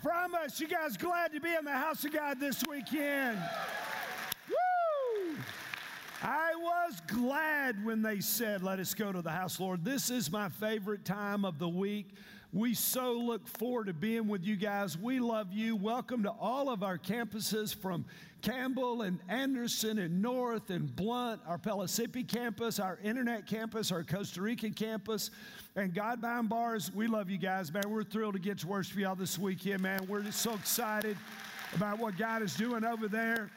Promise. You guys glad to be in the house of God this weekend? Woo! I was glad when they said, Let us go to the house, Lord. This is my favorite time of the week. We so look forward to being with you guys. We love you. Welcome to all of our campuses from Campbell and Anderson and North and Blount, our Pellissippi campus, our internet campus, our Costa Rica campus, and God Behind Bars. We love you guys, man. We're thrilled to get to worship y'all this weekend, man. We're just so excited about what God is doing over there.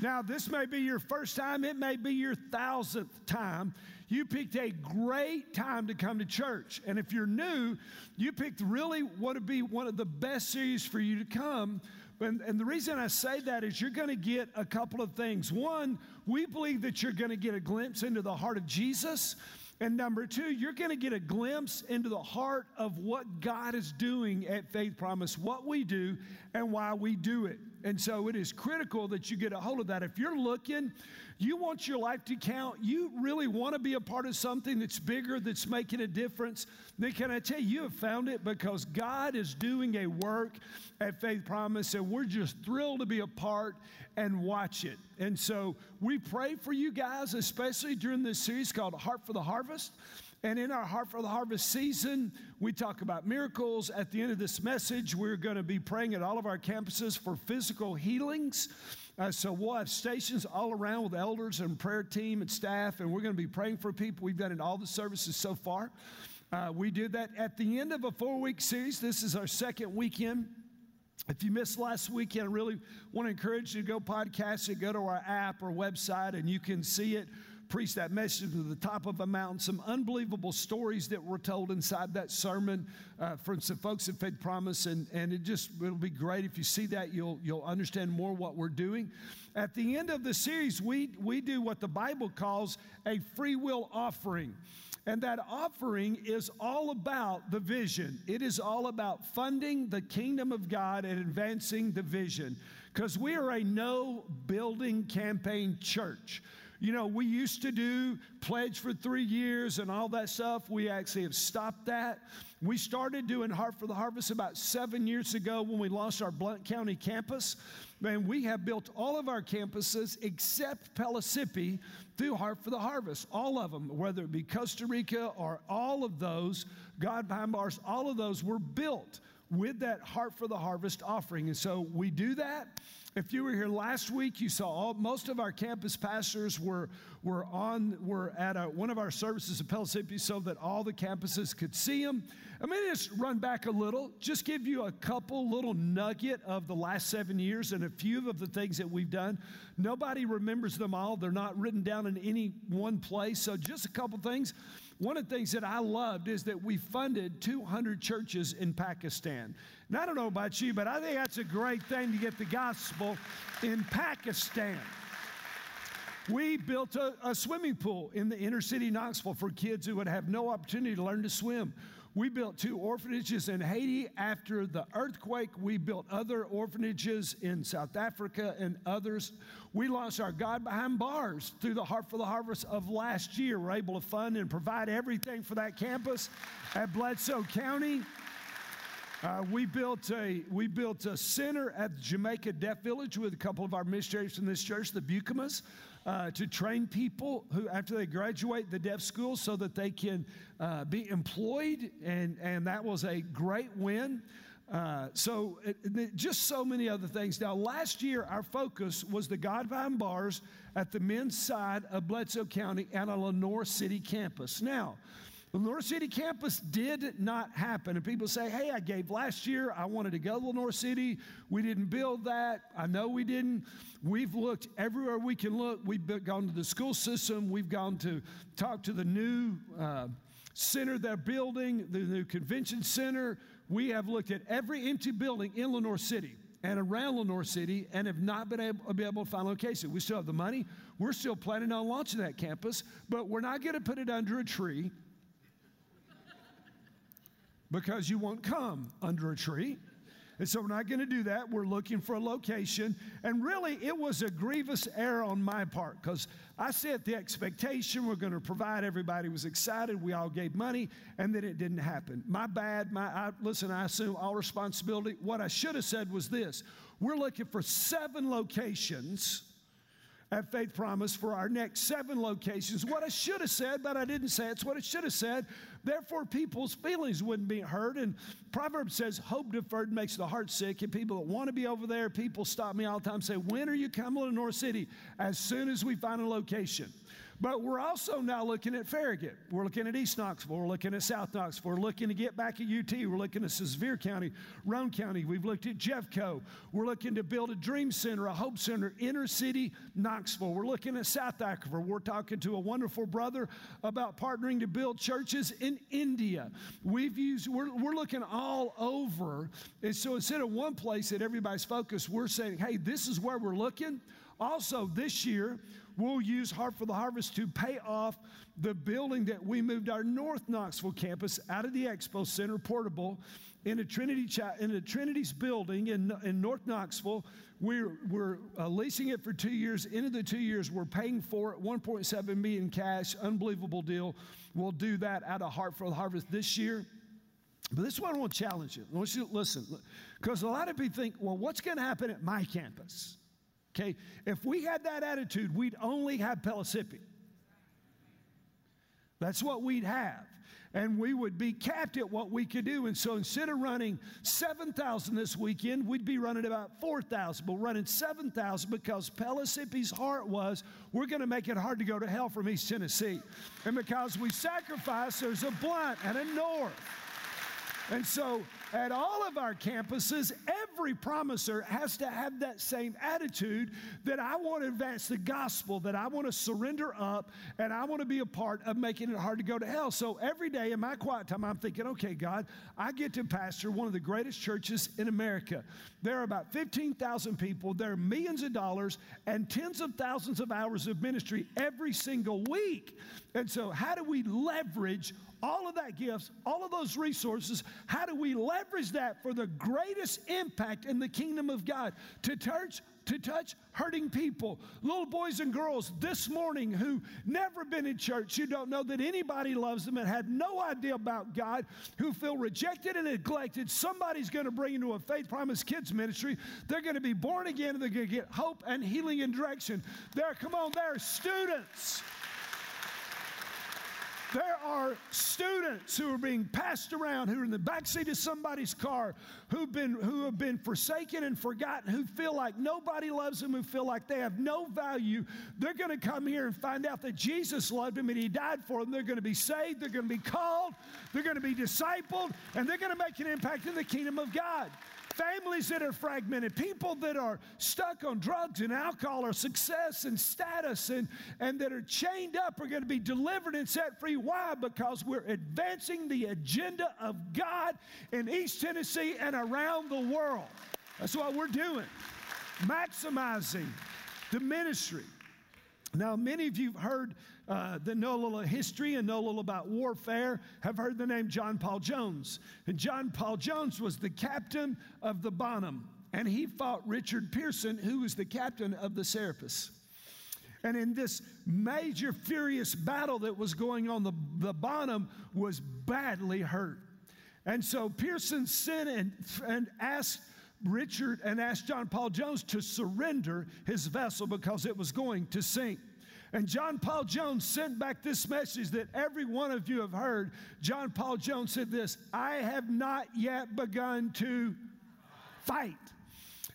Now, this may be your first time, it may be your thousandth time. You picked a great time to come to church. And if you're new, you picked really what would be one of the best series for you to come. And, and the reason I say that is you're going to get a couple of things. One, we believe that you're going to get a glimpse into the heart of Jesus. And number two, you're going to get a glimpse into the heart of what God is doing at Faith Promise, what we do, and why we do it. And so it is critical that you get a hold of that. If you're looking, you want your life to count, you really want to be a part of something that's bigger, that's making a difference, then can I tell you, you have found it because God is doing a work at Faith Promise, and we're just thrilled to be a part and watch it. And so we pray for you guys, especially during this series called Heart for the Harvest. And in our Heart for the Harvest season, we talk about miracles. At the end of this message, we're going to be praying at all of our campuses for physical healings. Uh, so we'll have stations all around with elders and prayer team and staff, and we're going to be praying for people. We've done it in all the services so far. Uh, we did that at the end of a four week series. This is our second weekend. If you missed last weekend, I really want to encourage you to go podcast it, go to our app or website, and you can see it preach that message to the top of a mountain. Some unbelievable stories that were told inside that sermon uh, from some folks at Faith Promise, and, and it just it'll be great if you see that. You'll you'll understand more what we're doing. At the end of the series, we we do what the Bible calls a free will offering. And that offering is all about the vision. It is all about funding the kingdom of God and advancing the vision. Because we are a no building campaign church. You know, we used to do pledge for three years and all that stuff. We actually have stopped that. We started doing Heart for the Harvest about seven years ago when we launched our Blount County campus. And we have built all of our campuses except Pellissippi through Heart for the Harvest. All of them, whether it be Costa Rica or all of those, God Behind Bars, all of those were built with that Heart for the Harvest offering. And so we do that. If you were here last week, you saw all, most of our campus pastors were, were, on, were at a, one of our services at Pellissippi so that all the campuses could see them. Going to just run back a little, just give you a couple little nugget of the last seven years and a few of the things that we've done. Nobody remembers them all. They're not written down in any one place. So just a couple things. One of the things that I loved is that we funded 200 churches in Pakistan. Now, I don't know about you, but I think that's a great thing to get the gospel in Pakistan. We built a, a, swimming pool in the inner city Knoxville for kids who would have no opportunity to learn to swim. We built two orphanages in Haiti after the earthquake. We built other orphanages in South Africa and others. We launched our God Behind Bars through the Heart for the Harvest of last year. We're able to fund and provide everything for that campus at Bledsoe County. Uh, we built a we built a center at Jamaica Deaf Village with a couple of our missionaries from this church, the Bucamas uh, to train people who, after they graduate the deaf school, so that they can uh, be employed. And, and that was a great win. Uh, so, it, it, just so many other things. Now, last year, our focus was the God Behind Bars at the men's side of Bledsoe County and a Lenoir City campus. Now, the Lenoir City campus did not happen. And people say, hey, I gave last year. I wanted to go to Lenoir City. We didn't build that. I know we didn't. We've looked everywhere we can look. We've gone to the school system. We've gone to talk to the new uh, center they're building, the new convention center. We have looked at every empty building in Lenoir City and around Lenoir City and have not been able, be able to find a location. We still have the money. We're still planning on launching that campus, but we're not going to put it under a tree because you won't come under a tree. And so we're not going to do that. We're looking for a location. And really, it was a grievous error on my part because I set the expectation we're going to provide. Everybody was excited. We all gave money, and then it didn't happen. My bad. My I, listen. I assume all responsibility. What I should have said was this: We're looking for seven locations at Faith Promise for our next seven locations. What I should have said, but I didn't say it's what I should have said. Therefore, people's feelings wouldn't be hurt. And Proverbs says, hope deferred makes the heart sick. And people that want to be over there, people stop me all the time say, When are you coming to Lenoir City? As soon as we find a location. But we're also now looking at Farragut. We're looking at East Knoxville. We're looking at South Knoxville. We're looking to get back at UT. We're looking at Sevier County, Roane County. We've looked at Jeffco. We're looking to build a Dream Center, a Hope Center, inner city Knoxville. We're looking at South Africa. We're talking to a wonderful brother about partnering to build churches in India. We've used, we're, we're looking all over. And so instead of one place that everybody's focused, we're saying, hey, this is where we're looking. Also, this year, We'll use Heart for the Harvest to pay off the building that we moved our North Knoxville campus out of the Expo Center, portable, in a Trinity in a Trinity's building in, in North Knoxville. We're, we're uh, leasing it for two years. Into the two years, we're paying for it 1.7 million cash. Unbelievable deal. We'll do that out of Heart for the Harvest this year. But this one to challenge you. I want you to listen, because a lot of people think, well, what's going to happen at my campus? Okay, if we had that attitude, we'd only have Pellissippi. That's what we'd have. And we would be capped at what we could do. And so instead of running 7,000 this weekend, we'd be running about 4,000. But running 7,000 because Pellissippi's heart was we're going to make it hard to go to hell from East Tennessee. And because we sacrifice, there's a Blount and a north. And so at all of our campuses, every promiser has to have that same attitude that I want to advance the gospel, that I want to surrender up, and I want to be a part of making it hard to go to hell. So every day in my quiet time, I'm thinking, okay, God, I get to pastor one of the greatest churches in America. There are about 15,000 people, there are millions of dollars, and tens of thousands of hours of ministry every single week. And so, how do we leverage all of that gifts, all of those resources, how do we leverage that for the greatest impact in the kingdom of God to touch to touch hurting people, little boys and girls this morning who never been in church, who don't know that anybody loves them and had no idea about God, who feel rejected and neglected. Somebody's going to bring into a Faith Promise Kids ministry. They're going to be born again and they're going to get hope and healing and direction. There, come on, there, students. There are students who are being passed around who are in the backseat of somebody's car who've been, who have been forsaken and forgotten, who feel like nobody loves them, who feel like they have no value. They're going to come here and find out that Jesus loved them and He died for them. They're going to be saved, they're going to be called, they're going to be discipled, and they're going to make an impact in the kingdom of God families that are fragmented, people that are stuck on drugs and alcohol or success and status and, and that are chained up are going to be delivered and set free. Why? Because we're advancing the agenda of God in East Tennessee and around the world. That's what we're doing. Maximizing the ministry. Now, many of you have heard uh, that know a little history and know a little about warfare have heard the name John Paul Jones. And John Paul Jones was the captain of the Bonhomme, and he fought Richard Pearson, who was the captain of the Serapis. And in this major, furious battle that was going on, the, the Bonhomme was badly hurt. And so Pearson sent and, and asked Richard and asked John Paul Jones to surrender his vessel because it was going to sink. And John Paul Jones sent back this message that every one of you have heard. John Paul Jones said this I have not yet begun to fight.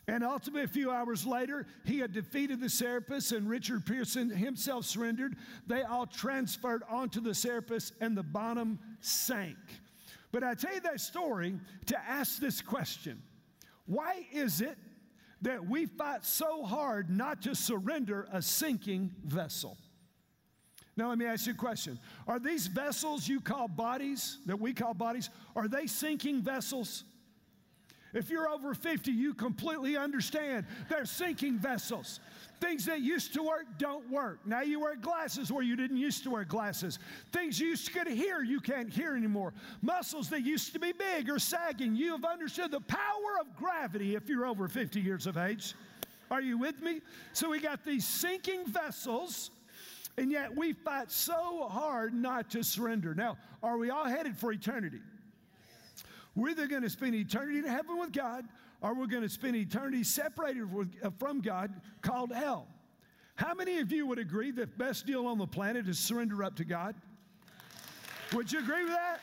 And ultimately, a few hours later, he had defeated the Serapis, and Richard Pearson himself surrendered. They all transferred onto the Serapis, and the bottom sank. But I tell you that story to ask this question Why is it that we fight so hard not to surrender a sinking vessel. Now, let me ask you a question. Are these vessels you call bodies, that we call bodies, are they sinking vessels? If you're over 50, you completely understand they're sinking vessels. Things that used to work don't work. Now you wear glasses where you didn't used to wear glasses. Things you used to get hear, you can't hear anymore. Muscles that used to be big are sagging. You have understood the power of gravity if you're over 50 years of age. Are you with me? So we got these sinking vessels, and yet we fight so hard not to surrender. Now, are we all headed for eternity? We're either going to spend eternity in heaven with God or we're going to spend eternity separated uh, from God called hell. How many of you would agree that the best deal on the planet is surrender up to God? Would you agree with that?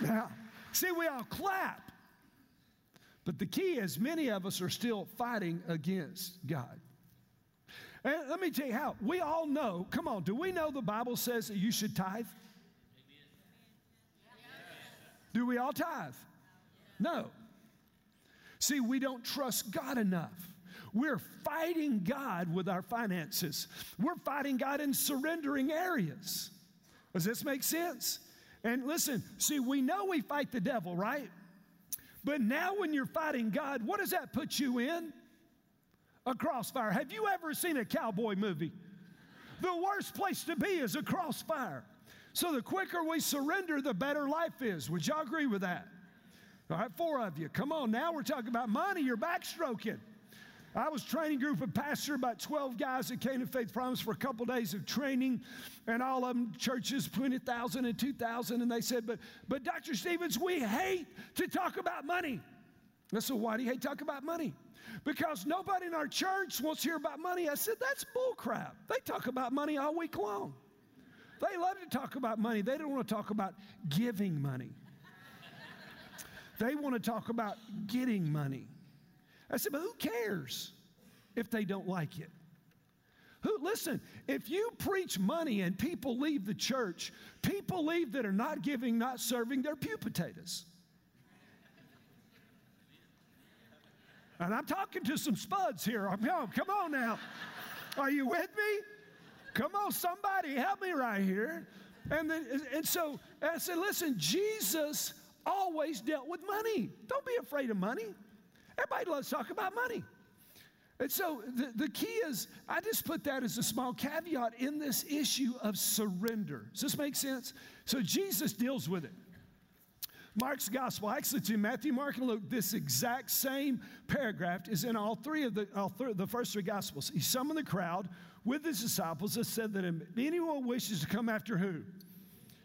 Now, see, we all clap. But the key is many of us are still fighting against God. And let me tell you how. We all know, come on, do we know the Bible says that you should tithe? Do we all tithe? No. See, we don't trust God enough. We're fighting God with our finances. We're fighting God in surrendering areas. Does this make sense? And listen, see, we know we fight the devil, right? But now when you're fighting God, what does that put you in? A crossfire. Have you ever seen a cowboy movie? The worst place to be is a crossfire. So the quicker we surrender, the better life is. Would y'all agree with that? All right, four of you. Come on, now we're talking about money. You're backstroking. I was training group of pastor, about 12 guys that came to Faith Promise for a couple days of training, and all of them churches, 20,000 and 2,000, and they said, but, but Dr. Stephens, we hate to talk about money. I said, why do you hate to talk about money? Because nobody in our church wants to hear about money. I said, that's bullcrap. They talk about money all week long. They love to talk about money. They don't want to talk about giving money. They want to talk about getting money. I said, but who cares if they don't like it? Who, listen, if you preach money and people leave the church, people leave that are not giving, not serving, they're pew potatoes. And I'm talking to some spuds here. I'm, oh, come on now. Are you with me? Come on, somebody help me right here. And, the, and so I said, listen, Jesus always dealt with money. Don't be afraid of money. Everybody loves to talk about money. And so the, the key is, I just put that as a small caveat in this issue of surrender. Does this make sense? So Jesus deals with it. Mark's gospel, actually, in Matthew, Mark, and Luke. This exact same paragraph is in all three of the, all th- the first three gospels. He summoned the crowd with his disciples and said that if anyone wishes to come after who?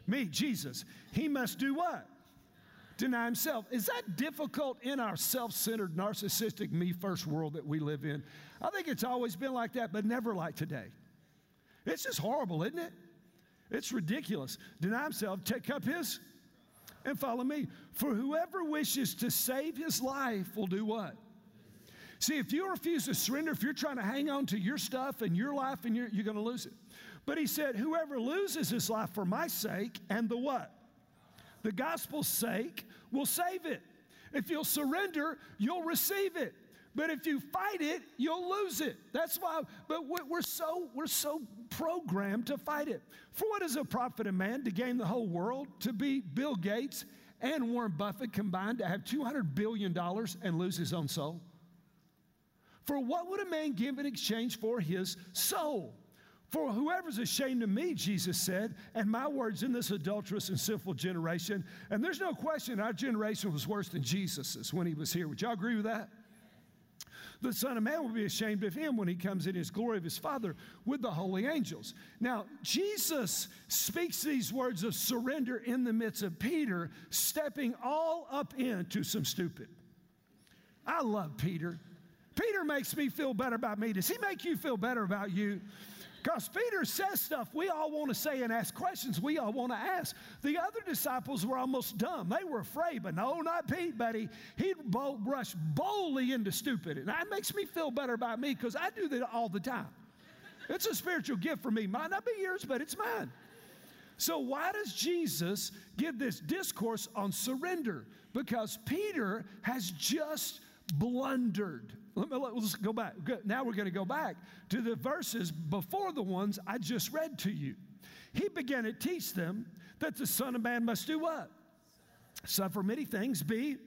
Me, Jesus. He must do what? Deny himself. Is that difficult in our self centered, narcissistic, me first world that we live in? I think it's always been like that, but never like today. It's just horrible, isn't it? It's ridiculous. Deny himself, take up his, and follow me. For whoever wishes to save his life will do what? See, if you refuse to surrender, if you're trying to hang on to your stuff and your life, and you're, you're going to lose it. But he said, Whoever loses his life for my sake and the what? The gospel's sake will save it. If you'll surrender, you'll receive it. But if you fight it, you'll lose it. That's why, but we're so, we're so programmed to fight it. For what is a profit a man to gain the whole world, to be Bill Gates and Warren Buffett combined to have $200 billion and lose his own soul? For what would a man give in exchange for his soul? For whoever's ashamed of me, Jesus said, and my words in this adulterous and sinful generation, and there's no question our generation was worse than Jesus's when he was here. Would y'all agree with that? The Son of Man will be ashamed of him when he comes in his glory of his Father with the holy angels. Now, Jesus speaks these words of surrender in the midst of Peter stepping all up into some stupid. I love Peter. Peter makes me feel better about me. Does he make you feel better about you? Because Peter says stuff we all want to say and ask questions we all want to ask. The other disciples were almost dumb. They were afraid, but no, not Pete, buddy. He'd rush boldly into stupid. And that makes me feel better about me because I do that all the time. It's a spiritual gift for me. Might not be yours, but it's mine. So, why does Jesus give this discourse on surrender? Because Peter has just blundered. Let me, let's go back. Now we're going to go back to the verses before the ones I just read to you. He began to teach them that the Son of Man must do what? Suffer many things, be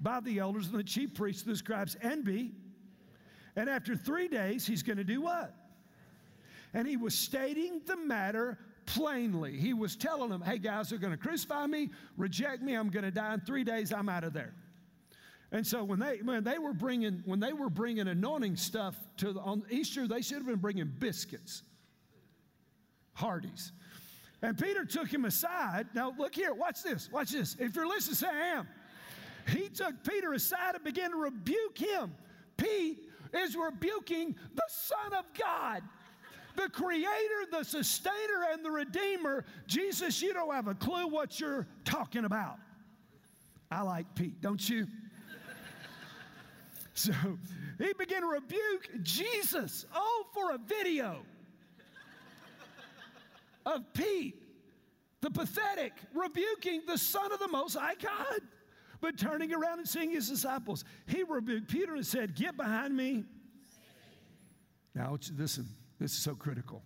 by the elders and the chief priests and the scribes and be. And after three days, he's going to do what? And he was stating the matter plainly. He was telling them, hey guys, they're going to crucify me, reject me, I'm going to die in three days, I'm out of there. And so when they when they were bringing when they were bringing anointing stuff to the, on Easter, they should have been bringing biscuits, Hardee's. And Peter took him aside. Now look here, watch this, watch this. If you're listening, say I am. He took Peter aside and began to rebuke him. Pete is rebuking the Son of God the creator, the sustainer, and the redeemer. Jesus, you don't have a clue what you're talking about. I like Pete, don't you? So he began to rebuke Jesus. Oh, for a video of Pete, the pathetic, rebuking the Son of the Most High God. But turning around and seeing his disciples, he rebuked Peter and said, Get behind me. Now, listen, this is so critical.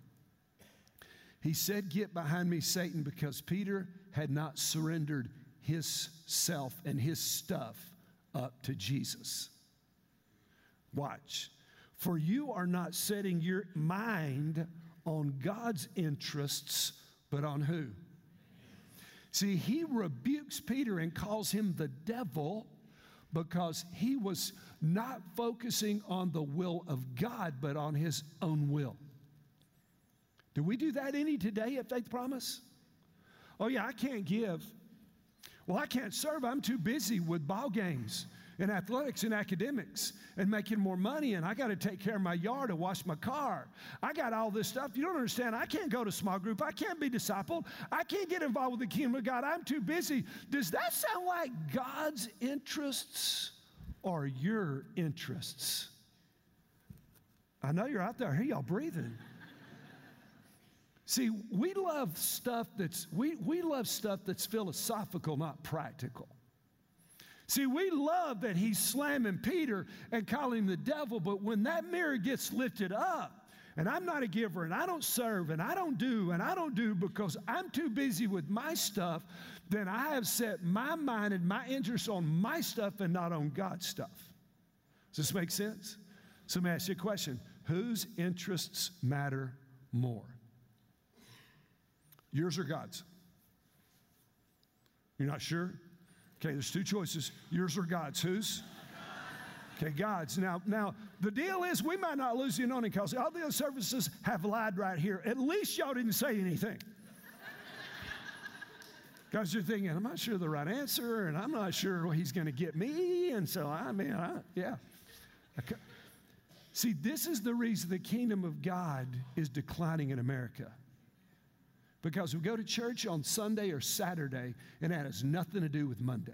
He said, Get behind me, Satan, because Peter had not surrendered his self and his stuff up to Jesus. Watch. For you are not setting your mind on God's interests, but on who? See, he rebukes Peter and calls him the devil because he was not focusing on the will of God, but on his own will. Do we do that any today at Faith Promise? Oh, yeah, I can't give. Well, I can't serve. I'm too busy with ball games and athletics and academics and making more money, and I got to take care of my yard and wash my car. I got all this stuff. You don't understand. I can't go to small group. I can't be discipled. I can't get involved with the kingdom of God. I'm too busy. Does that sound like God's interests or your interests? I know you're out there. I hear y'all breathing. See, we love stuff that's we, we love stuff that's philosophical, not practical. See, we love that he's slamming Peter and calling him the devil, but when that mirror gets lifted up, and I'm not a giver, and I don't serve, and I don't do, and I don't do because I'm too busy with my stuff, then I have set my mind and my interest on my stuff and not on God's stuff. Does this make sense? So let me ask you a question Whose interests matter more? Yours or God's? You're not sure? Okay, there's two choices. Yours or God's. Whose? Okay, God's. Now, now the deal is we might not lose the anointing because all the other services have lied right here. At least y'all didn't say anything. Because you're thinking, I'm not sure the right answer, and I'm not sure he's going to get me. And so, I mean, I, yeah. Okay. See, this is the reason the kingdom of God is declining in America. Because we go to church on Sunday or Saturday, and that has nothing to do with Monday.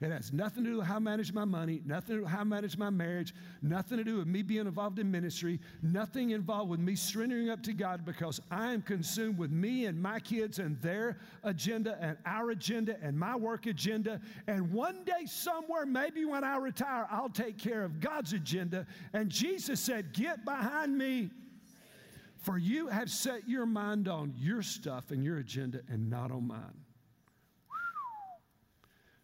It has nothing to do with how I manage my money, nothing to do with how I manage my marriage, nothing to do with me being involved in ministry, nothing involved with me surrendering up to God because I am consumed with me and my kids and their agenda and our agenda and my work agenda. And one day, somewhere, maybe when I retire, I'll take care of God's agenda. And Jesus said, Get behind me, for you have set your mind on your stuff and your agenda and not on mine.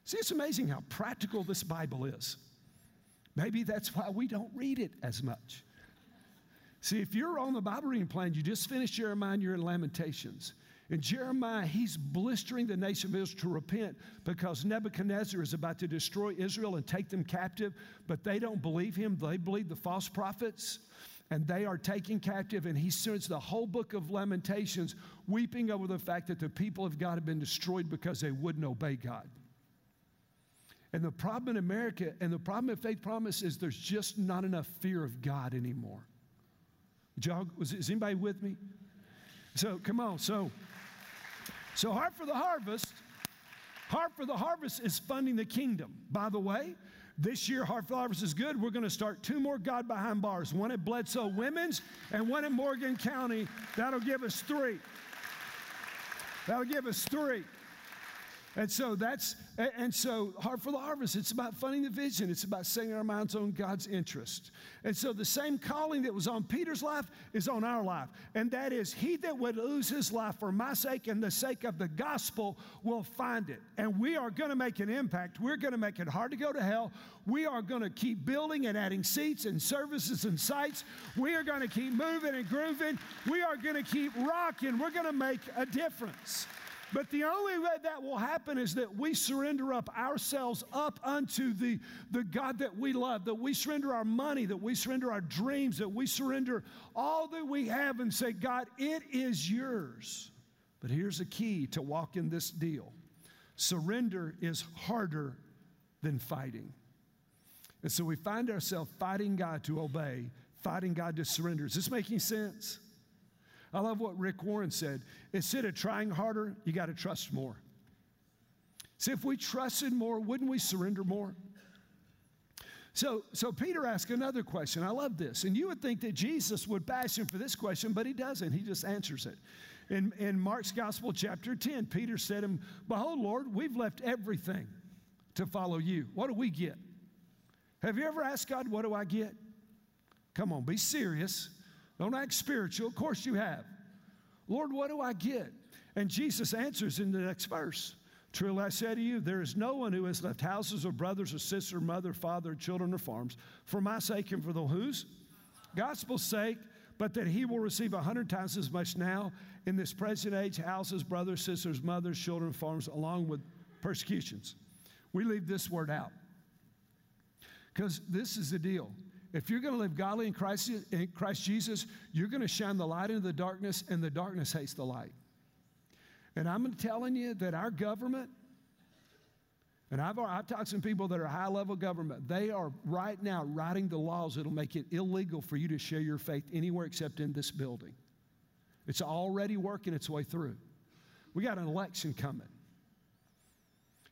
See, it's amazing how practical this Bible is. Maybe that's why we don't read it as much. See, if you're on the Bible reading plan, you just finished Jeremiah and you're in Lamentations. In Jeremiah, he's blistering the nation of Israel to repent because Nebuchadnezzar is about to destroy Israel and take them captive, but they don't believe him. They believe the false prophets and they are taken captive. And he sends the whole book of Lamentations weeping over the fact that the people of God have been destroyed because they wouldn't obey God. And the problem in America and the problem of faith promise is there's just not enough fear of God anymore. Y'all, was, is anybody with me? So come on. So, so Heart for the Harvest. Heart for the Harvest is funding the kingdom. By the way, this year, Heart for Harvest is good. We're going to start two more God Behind Bars one at Bledsoe Women's and one in Morgan County. That'll give us three. That'll give us three. And so that's, and so Heart for the Harvest, it's about funding the vision. It's about setting our minds on God's interest. And so the same calling that was on Peter's life is on our life. And that is, he that would lose his life for my sake and the sake of the gospel will find it. And we are going to make an impact. We're going to make it hard to go to hell. We are going to keep building and adding seats and services and sites. We are going to keep moving and grooving. We are going to keep rocking. We're going to make a difference. But the only way that will happen is that we surrender up ourselves up unto the, the God that we love, that we surrender our money, that we surrender our dreams, that we surrender all that we have and say, God, it is yours. But here's a key to walk in this deal surrender is harder than fighting. And so we find ourselves fighting God to obey, fighting God to surrender. Is this making sense? I love what Rick Warren said. Instead of trying harder, you got to trust more. See, if we trusted more, wouldn't we surrender more? So, so Peter asked another question. I love this. And you would think that Jesus would bash him for this question, but he doesn't. He just answers it. In, in Mark's Gospel, chapter 10, Peter said to him, Behold, Lord, we've left everything to follow you. What do we get? Have you ever asked God, What do I get? Come on, be serious. Don't act spiritual. Of course you have. Lord, what do I get? And Jesus answers in the next verse. Truly I say to you, there is no one who has left houses or brothers or sister, mother, father, children, or farms for my sake and for the whose? Gospel's sake, but that he will receive a hundred times as much now in this present age houses, brothers, sisters, mothers, children, farms, along with persecutions. We leave this word out. Because this is the deal. If you're going to live godly in Christ, in Christ Jesus, you're going to shine the light into the darkness, and the darkness hates the light. And I'm telling you that our government, and I've, I've talked to some people that are high level government, they are right now writing the laws that'll make it illegal for you to share your faith anywhere except in this building. It's already working its way through. We got an election coming.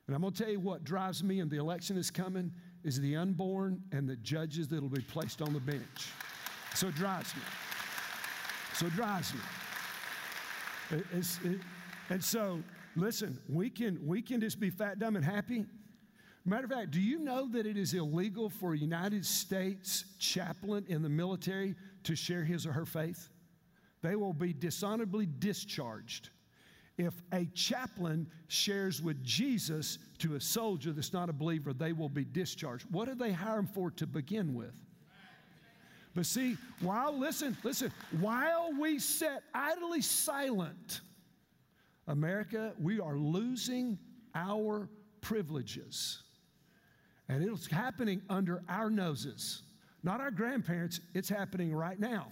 And I'm going to tell you what drives me, and the election is coming is the unborn and the judges that will be placed on the bench. So it drives me. So it drives me. It, it, and so, listen, we can, we can just be fat, dumb, and happy. Matter of fact, do you know that it is illegal for a United States chaplain in the military to share his or her faith? They will be dishonorably discharged if a chaplain shares with Jesus to a soldier that's not a believer, they will be discharged. What did they hire him for to begin with? But see, while, listen, listen, while we sit idly silent, America, we are losing our privileges. And it's happening under our noses, not our grandparents, it's happening right now.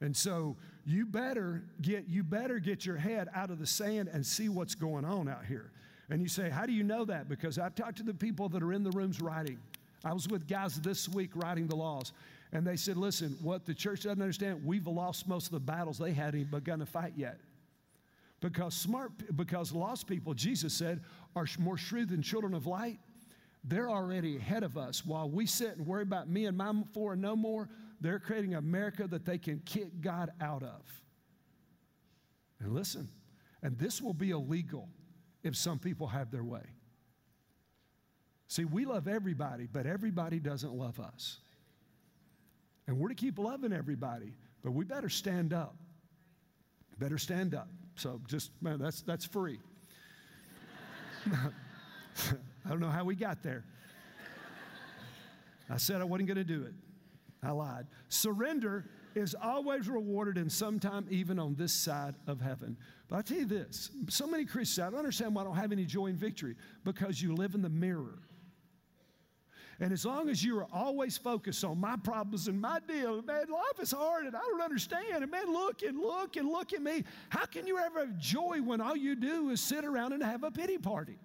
And so you better get you better get your head out of the sand and see what's going on out here. And you say, How do you know that? Because I've talked to the people that are in the rooms writing. I was with guys this week writing the laws. And they said, Listen, what the church doesn't understand, we've lost most of the battles they hadn't even begun to fight yet. Because smart, because lost people, Jesus said, are more shrewd than children of light. They're already ahead of us. While we sit and worry about me and my four and no more, they're creating America that they can kick God out of. And listen, and this will be illegal if some people have their way. See, we love everybody, but everybody doesn't love us. And we're to keep loving everybody, but we better stand up. Better stand up. So just, man, that's, that's free. I don't know how we got there. I said I wasn't going to do it. I lied. Surrender is always rewarded and sometime even on this side of heaven. But I tell you this so many Christians, I don't understand why I don't have any joy in victory because you live in the mirror. And as long as you are always focused on my problems and my deal, man, life is hard and I don't understand. And man, look and look and look at me. How can you ever have joy when all you do is sit around and have a pity party?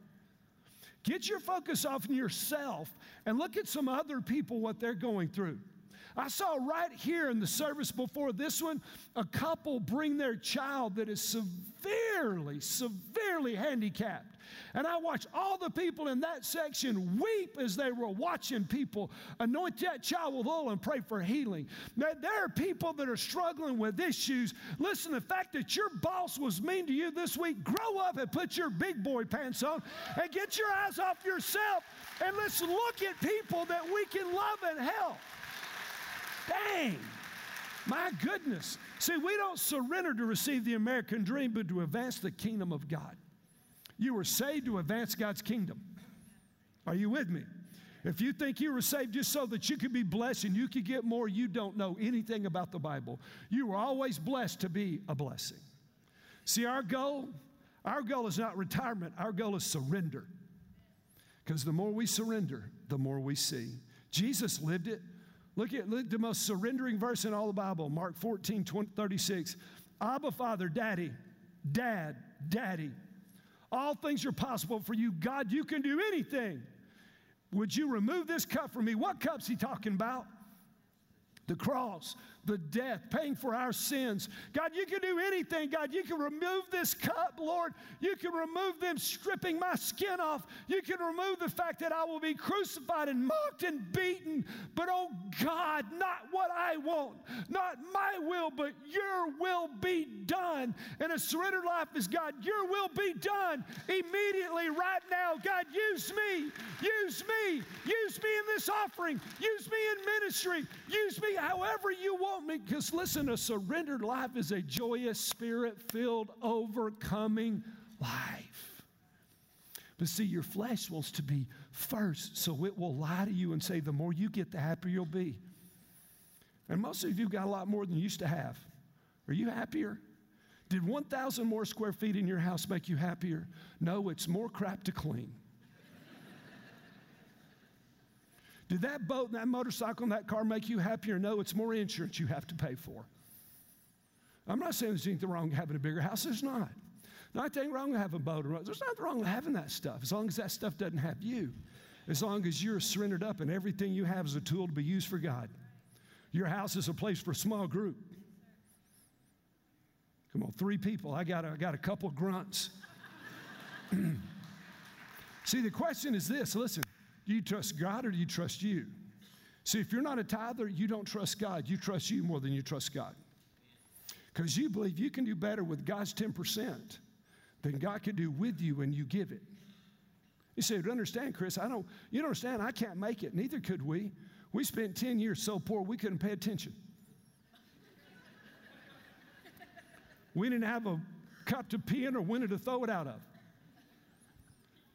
Get your focus off yourself and look at some other people, what they're going through. I saw right here in the service before this one a couple bring their child that is severely, severely handicapped. And I watched all the people in that section weep as they were watching people anoint that child with oil and pray for healing. Now, there are people that are struggling with issues. Listen, the fact that your boss was mean to you this week, grow up and put your big boy pants on and get your eyes off yourself and let's look at people that we can love and help. Dang. My goodness. See, we don't surrender to receive the American dream, but to advance the kingdom of God. You were saved to advance God's kingdom. Are you with me? If you think you were saved just so that you could be blessed and you could get more, you don't know anything about the Bible. You were always blessed to be a blessing. See, our goal, our goal is not retirement, our goal is surrender. Because the more we surrender, the more we see. Jesus lived it. Look at look, the most surrendering verse in all the Bible, Mark 14, 20, 36. Abba, Father, Daddy, Dad, Daddy, all things are possible for you. God, you can do anything. Would you remove this cup from me? What cup's he talking about? The cross the death, paying for our sins. God, you can do anything. God, you can remove this cup, Lord. You can remove them stripping my skin off. You can remove the fact that I will be crucified and mocked and beaten. But oh God, not what I want, not my will, but your will be done. And a surrendered life is God, your will be done immediately, right now. God, use me, use me, use me in this offering, use me in ministry, use me however you want me, because listen, a surrendered life is a joyous, spirit filled, overcoming life. But see, your flesh wants to be first, so it will lie to you and say, the more you get, the happier you'll be. And most of you got a lot more than you used to have. Are you happier? Did 1,000 more square feet in your house make you happier? No, it's more crap to clean. Did that boat and that motorcycle and that car make you happier? No, it's more insurance you have to pay for. I'm not saying there's anything wrong with having a bigger house. There's not. Nothing wrong with having a boat. There's nothing wrong with having that stuff as long as that stuff doesn't have you. As long as you're surrendered up and everything you have is a tool to be used for God. Your house is a place for a small group. Come on, three people. I got a, I got a couple grunts. See, the question is this listen, do you trust God or do you trust you? See, if you're not a tither, you don't trust God. You trust you more than you trust God. Because you believe you can do better with God's 10% than God can do with you when you give it. You say, understand, Chris, I don't, you don't understand, I can't make it. Neither could we. We spent 10 years so poor we couldn't pay attention. we didn't have a cup to pee in or window to throw it out of.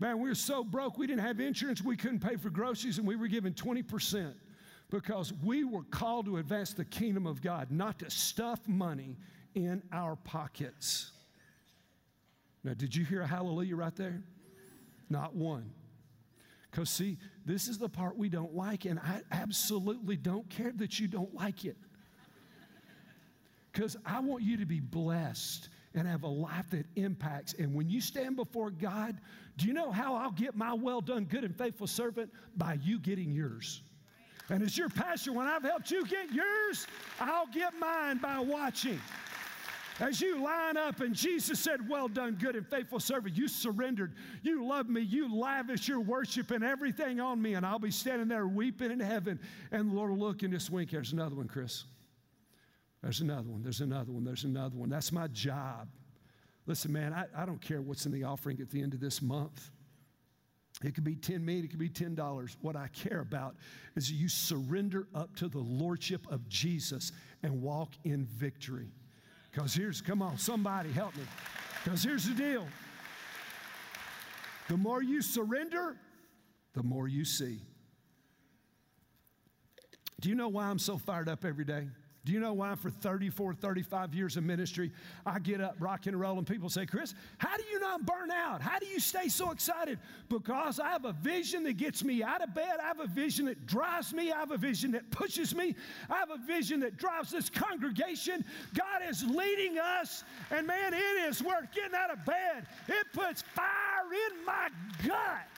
Man, we were so broke, we didn't have insurance, we couldn't pay for groceries, and we were given 20% because we were called to advance the kingdom of God, not to stuff money in our pockets. Now, did you hear a hallelujah right there? Not one. Because, see, this is the part we don't like, and I absolutely don't care that you don't like it. Because I want you to be blessed and have a life that impacts. And when you stand before God, do you know how I'll get my well done, good and faithful servant? By you getting yours. And as your pastor, when I've helped you get yours, I'll get mine by watching. As you line up and Jesus said, Well done, good and faithful servant, you surrendered, you love me, you lavish your worship and everything on me, and I'll be standing there weeping in heaven. And the Lord will look and just wink. There's another one, Chris. There's another one, there's another one, there's another one. That's my job. Listen, man, I, I don't care what's in the offering at the end of this month. It could be 10 million, it could be $10. What I care about is you surrender up to the lordship of Jesus and walk in victory. Because here's, come on, somebody help me. Because here's the deal the more you surrender, the more you see. Do you know why I'm so fired up every day? Do you know why for 34, 35 years of ministry, I get up, rock and roll, and people say, Chris, how do you not burn out? How do you stay so excited? Because I have a vision that gets me out of bed. I have a vision that drives me. I have a vision that pushes me. I have a vision that drives this congregation. God is leading us, and man, it is worth getting out of bed. It puts fire in my gut.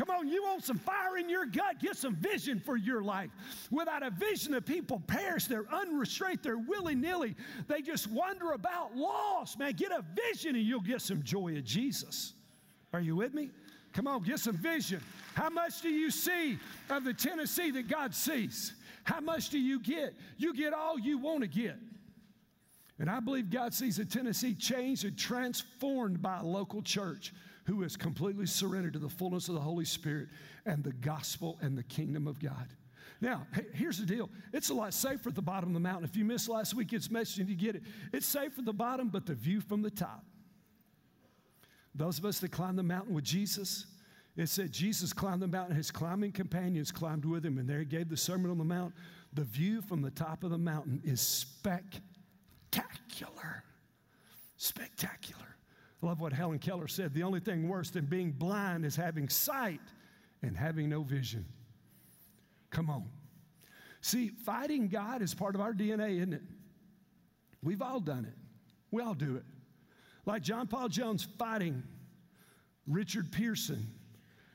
Come on, you want some fire in your gut? Get some vision for your life. Without a vision, the people perish. They're unrestrained. They're willy nilly. They just wander about lost. Man, get a vision and you'll get some joy of Jesus. Are you with me? Come on, get some vision. How much do you see of the Tennessee that God sees? How much do you get? You get all you want to get. And I believe God sees a Tennessee changed and transformed by a local church who is completely surrendered to the fullness of the Holy Spirit and the gospel and the kingdom of God. Now, here's the deal. It's a lot safer at the bottom of the mountain. If you missed last week's message and you get it, it's safe at the bottom, but the view from the top. Those of us that climbed the mountain with Jesus, it said Jesus climbed the mountain, his climbing companions climbed with him, and there he gave the Sermon on the Mount. The view from the top of the mountain is spectacular. Spectacular. I love what Helen Keller said. The only thing worse than being blind is having sight and having no vision. Come on. See, fighting God is part of our DNA, isn't it? We've all done it. We all do it. Like John Paul Jones fighting Richard Pearson.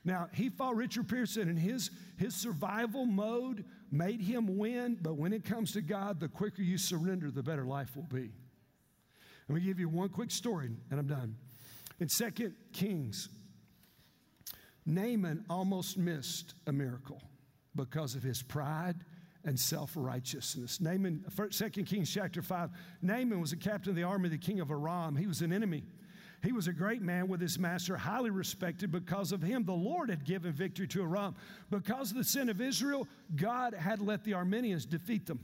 Now, he fought Richard Pearson, and his, his survival mode made him win, but when it comes to God, the quicker you surrender, the better life will be. Let me give you one quick story, and I'm done. In 2 Kings, Naaman almost missed a miracle because of his pride and self righteousness. Naaman, 2 Kings chapter 5, Naaman was a captain of the army of the king of Aram. He was an enemy. He was a great man with his master, highly respected because of him. The Lord had given victory to Aram. Because of the sin of Israel, God had let the Arameans defeat them.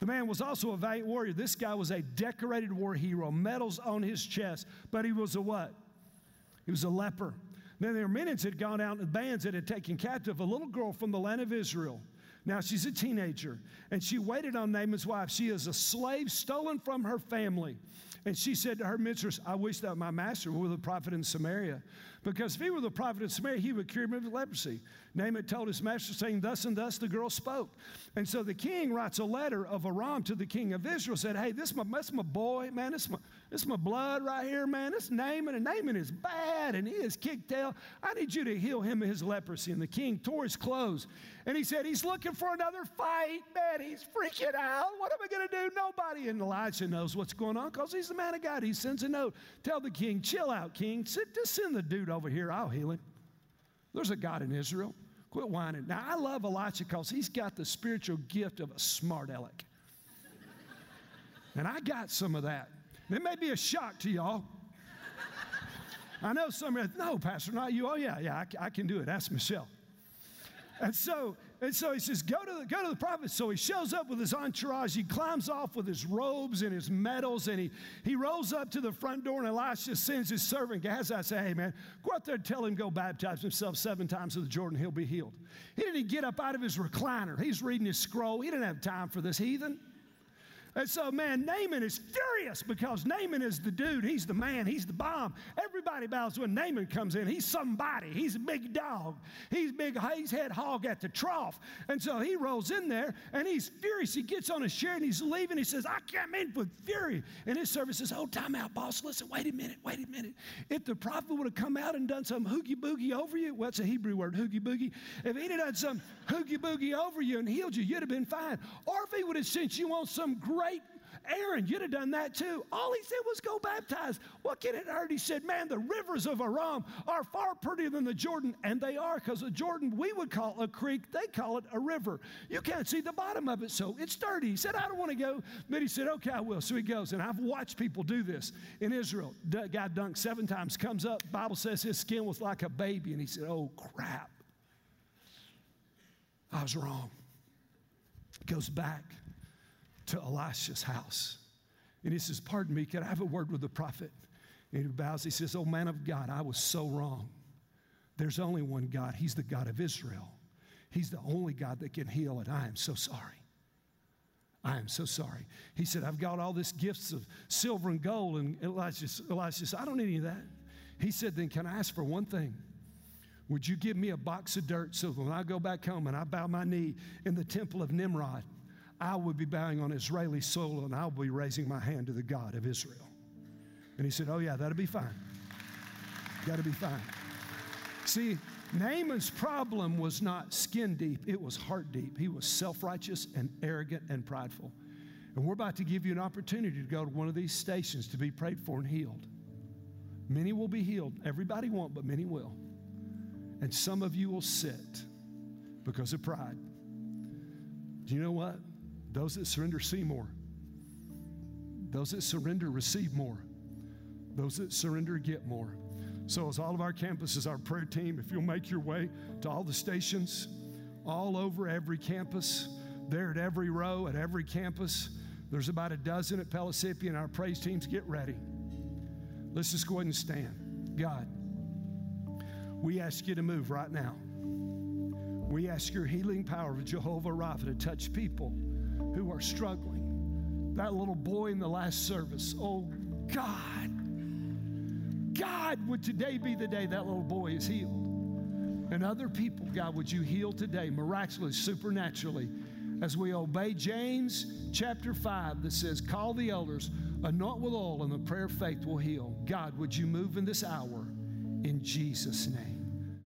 The man was also a valiant warrior. This guy was a decorated war hero, medals on his chest, but he was a what? He was a leper. Then the Arameans had gone out in bands that had taken captive a little girl from the land of Israel. Now she's a teenager, and she waited on Naaman's wife. She is a slave stolen from her family. And she said to her mistress, I wish that my master were the prophet in Samaria. Because if he were the prophet in Samaria, he would cure me of leprosy. Naaman told his master, saying, Thus and thus the girl spoke. And so the king writes a letter of Aram to the king of Israel, said, Hey, this is my, my boy, man. This is my, this is my blood right here, man. This Naaman, and Naaman is bad, and he is kicked tail. I need you to heal him of his leprosy. And the king tore his clothes, and he said, He's looking for another fight, man. He's freaking out. What am I going to do? Nobody. And Elijah knows what's going on because he's the man of God. He sends a note. Tell the king, chill out, king. Sit, just send the dude over here. I'll heal him. There's a God in Israel. Quit whining. Now, I love Elijah because he's got the spiritual gift of a smart aleck. and I got some of that. It may be a shock to y'all. I know some of you, no, Pastor, not you. Oh, yeah, yeah, I, I can do it. Ask Michelle. And so, and so he says, go to, the, go to the prophet. So he shows up with his entourage. He climbs off with his robes and his medals, and he, he rolls up to the front door, and Elisha sends his servant Gehazi. I say, hey, man, go out there and tell him go baptize himself seven times in the Jordan. He'll be healed. He didn't get up out of his recliner. He's reading his scroll. He didn't have time for this heathen. And so, man, Naaman is furious because Naaman is the dude. He's the man. He's the bomb. Everybody bows when Naaman comes in. He's somebody. He's a big dog. He's big. He's head hog at the trough. And so he rolls in there and he's furious. He gets on his chair and he's leaving. He says, I come in with fury. And his servant says, Oh, time out, boss. Listen, wait a minute. Wait a minute. If the prophet would have come out and done some hoogie boogie over you, well, it's a Hebrew word, hoogie boogie. If he'd have done some hoogie boogie over you and healed you, you'd have been fine. Or if he would have sent you on some great great Aaron, you'd have done that too. All he said was go baptize. What can it hurt? He said, Man, the rivers of Aram are far prettier than the Jordan. And they are, because the Jordan we would call a creek, they call it a river. You can't see the bottom of it, so it's dirty. He said, I don't want to go. But he said, Okay, I will. So he goes. And I've watched people do this in Israel. Guy dunked seven times, comes up. Bible says his skin was like a baby. And he said, Oh, crap. I was wrong. Goes back to Elisha's house. And he says, Pardon me, can I have a word with the prophet? And he bows, he says, Oh, man of God, I was so wrong. There's only one God, He's the God of Israel. He's the only God that can heal, and I am so sorry. I am so sorry. He said, I've got all these gifts of silver and gold. And Elijah, Elijah said, I don't need any of that. He said, Then can I ask for one thing? Would you give me a box of dirt so when I go back home and I bow my knee in the temple of Nimrod, I would be bowing on Israeli soil and I'll be raising my hand to the God of Israel. And he said, Oh, yeah, that'll be fine. That'll be fine. See, Naaman's problem was not skin deep, it was heart deep. He was self righteous and arrogant and prideful. And we're about to give you an opportunity to go to one of these stations to be prayed for and healed. Many will be healed. Everybody won't, but many will. And some of you will sit because of pride. Do you know what? Those that surrender see more. Those that surrender receive more. Those that surrender get more. So, as all of our campuses, our prayer team, if you'll make your way to all the stations, all over every campus, there at every row, at every campus, there's about a dozen at Pellissippi, and our praise teams get ready. Let's just go ahead and stand. God, we ask you to move right now. We ask your healing power of Jehovah Rapha to touch people struggling. That little boy in the last service, oh God, God, would today be the day that little boy is healed? And other people, God, would you heal today, miraculously, supernaturally, as we obey James chapter 5 that says, Call the elders, anoint with oil, and the prayer of faith will heal. God, would you move in this hour in Jesus' name?